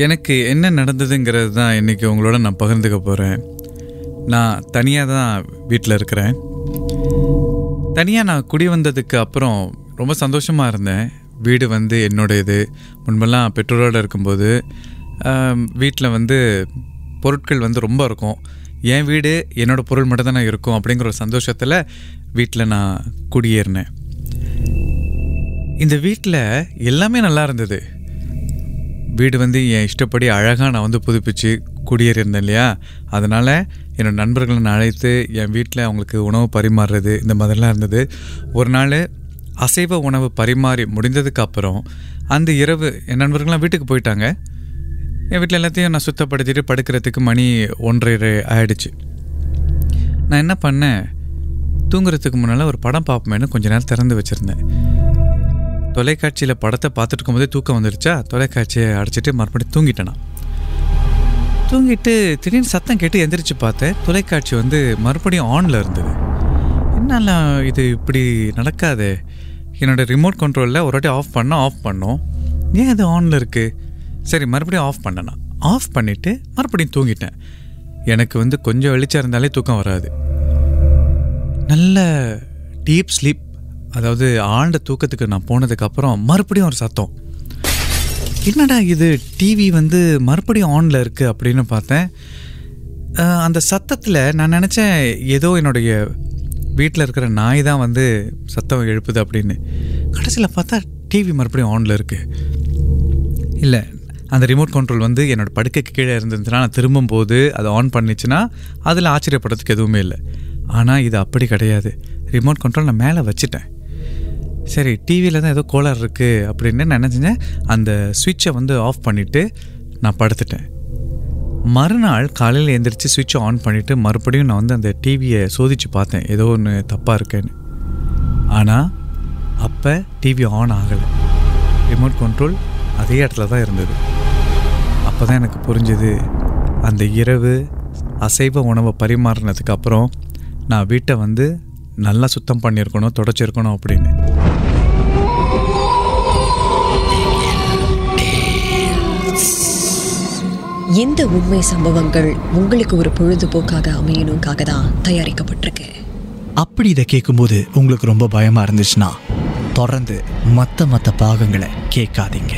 எனக்கு என்ன நடந்ததுங்கிறது தான் இன்றைக்கி உங்களோட நான் பகிர்ந்துக்க போகிறேன் நான் தனியாக தான் வீட்டில் இருக்கிறேன். தனியாக நான் குடி வந்ததுக்கு அப்புறம் ரொம்ப சந்தோஷமாக இருந்தேன். வீடு வந்து என்னுடையது இது முன்பெல்லாம் பெற்றோரோடு இருக்கும்போது வீட்டில் வந்து பொருட்கள் வந்து ரொம்ப இருக்கும். என் வீடு என்னோடய பொருள் மட்டும் தான் இருக்கும் அப்படிங்கிற ஒரு சந்தோஷத்தில் வீட்டில் நான் குடியேறினேன். இந்த வீட்டில் எல்லாமே நல்லா இருந்தது. வீடு வந்து என் இஷ்டப்படி அழகாக நான் வந்து புதுப்பிச்சு குடியேறியிருந்தேன் இல்லையா? அதனால் என்னோடய நண்பர்களை நான் அழைத்து என் வீட்டில் அவங்களுக்கு உணவு பரிமாறுறது இந்த மாதிரிலாம் இருந்தது. ஒரு நாள் அசைவ உணவு பரிமாறி முடிந்ததுக்கு அப்புறம் அந்த இரவு என் நண்பர்கள்லாம் வீட்டுக்கு போயிட்டாங்க. என் வீட்டில் எல்லாத்தையும் நான் சுத்தப்படுத்திட்டு படுக்கிறதுக்கு மணி ஒன்றரை ஆயிடுச்சு. நான் என்ன பண்ணேன்? தூங்குறதுக்கு முன்னால் ஒரு படம் பார்ப்போமேனு கொஞ்ச நேரம் திறந்து வச்சுருந்தேன். தொலைக்காட்சியில் படத்தை பார்த்துட்டு இருக்கும்போதே தூக்கம் வந்துருச்சா? தொலைக்காட்சியை அடைச்சிட்டு மறுபடியும் தூங்கிட்டேனா? தூங்கிட்டு திடீர்னு சத்தம் கேட்டு எந்திரிச்சு பார்த்தேன். தொலைக்காட்சி வந்து மறுபடியும் ஆனில் இருந்தது. என்னால் இது இப்படி நடக்காது. என்னோடய ரிமோட் கண்ட்ரோலில் ஒரு வாட்டி ஆஃப் பண்ணோம் ஆஃப் பண்ணோம். ஏன் இது ஆனில் இருக்குது சரி மறுபடியும் ஆஃப் பண்ணேன்? ஆஃப் பண்ணிவிட்டு மறுபடியும் தூங்கிட்டேன். எனக்கு வந்து கொஞ்சம் வெளிச்சம் இருந்தாலே தூக்கம் வராது. நல்ல டீப் ஸ்லீப் அதாவது ஆழ்ந்த தூக்கத்துக்கு நான் போனதுக்கப்புறம் மறுபடியும் ஒரு சத்தம். என்னடா இது? டிவி வந்து மறுபடியும் ஆனில் இருக்குது அப்படின்னு பார்த்தேன். அந்த சத்தத்தில் நான் நினச்சேன் ஏதோ என்னுடைய வீட்டில் இருக்கிற நாய் தான் வந்து சத்தம் எழுப்புது அப்படின்னு. கடைசியில் பார்த்தா டிவி மறுபடியும் ஆனில் இருக்குது இல்லை அந்த ரிமோட் கண்ட்ரோல் வந்து என்னோடய படுக்கைக்கு கீழே இருந்துச்சுன்னா நான் திரும்பும்போது அதை ஆன் பண்ணிச்சுன்னா அதில் ஆச்சரியப்படுறதுக்கு எதுவுமே இல்லை. ஆனால் இது அப்படி கிடையாது. ரிமோட் கண்ட்ரோல் நான் மேலே வச்சுட்டேன். சரி டிவியில் தான் ஏதோ கோளாறு இருக்குது அப்படின்னு நான் அந்த சுவிட்சை வந்து ஆஃப் பண்ணிவிட்டு நான் படுத்துட்டேன். மறுநாள் காலையில் எழுந்திரிச்சு சுவிட்சை ஆன் பண்ணிவிட்டு மறுபடியும் நான் வந்து அந்த டிவியை சோதித்து பார்த்தேன். ஏதோ ஒன்று தப்பாக இருக்கேன்னு. ஆனால் அப்போ டிவி ஆன் ஆகலை. ரிமோட் கண்ட்ரோல் அதே இடத்துல தான் இருந்தது. அப்போ தான் எனக்கு புரிஞ்சது அந்த இரவு அசைவ உணவை பரிமாறினதுக்கு அப்புறம் நான் வீட்டை வந்து நல்லா சுத்தம் பண்ணியிருக்கணும் தொடச்சிருக்கணும் அப்படின்னு. இந்த உண்மை சம்பவங்கள் உங்களுக்கு ஒரு பொழுதுபோக்காக அமையணுக்காக தான் தயாரிக்கப்பட்டிருக்கு? அப்படி இதை கேட்கும்போது உங்களுக்கு ரொம்ப பயமா இருந்துச்சுன்னா தொடர்ந்து மற்ற மற்ற பாகங்களை கேட்காதீங்க.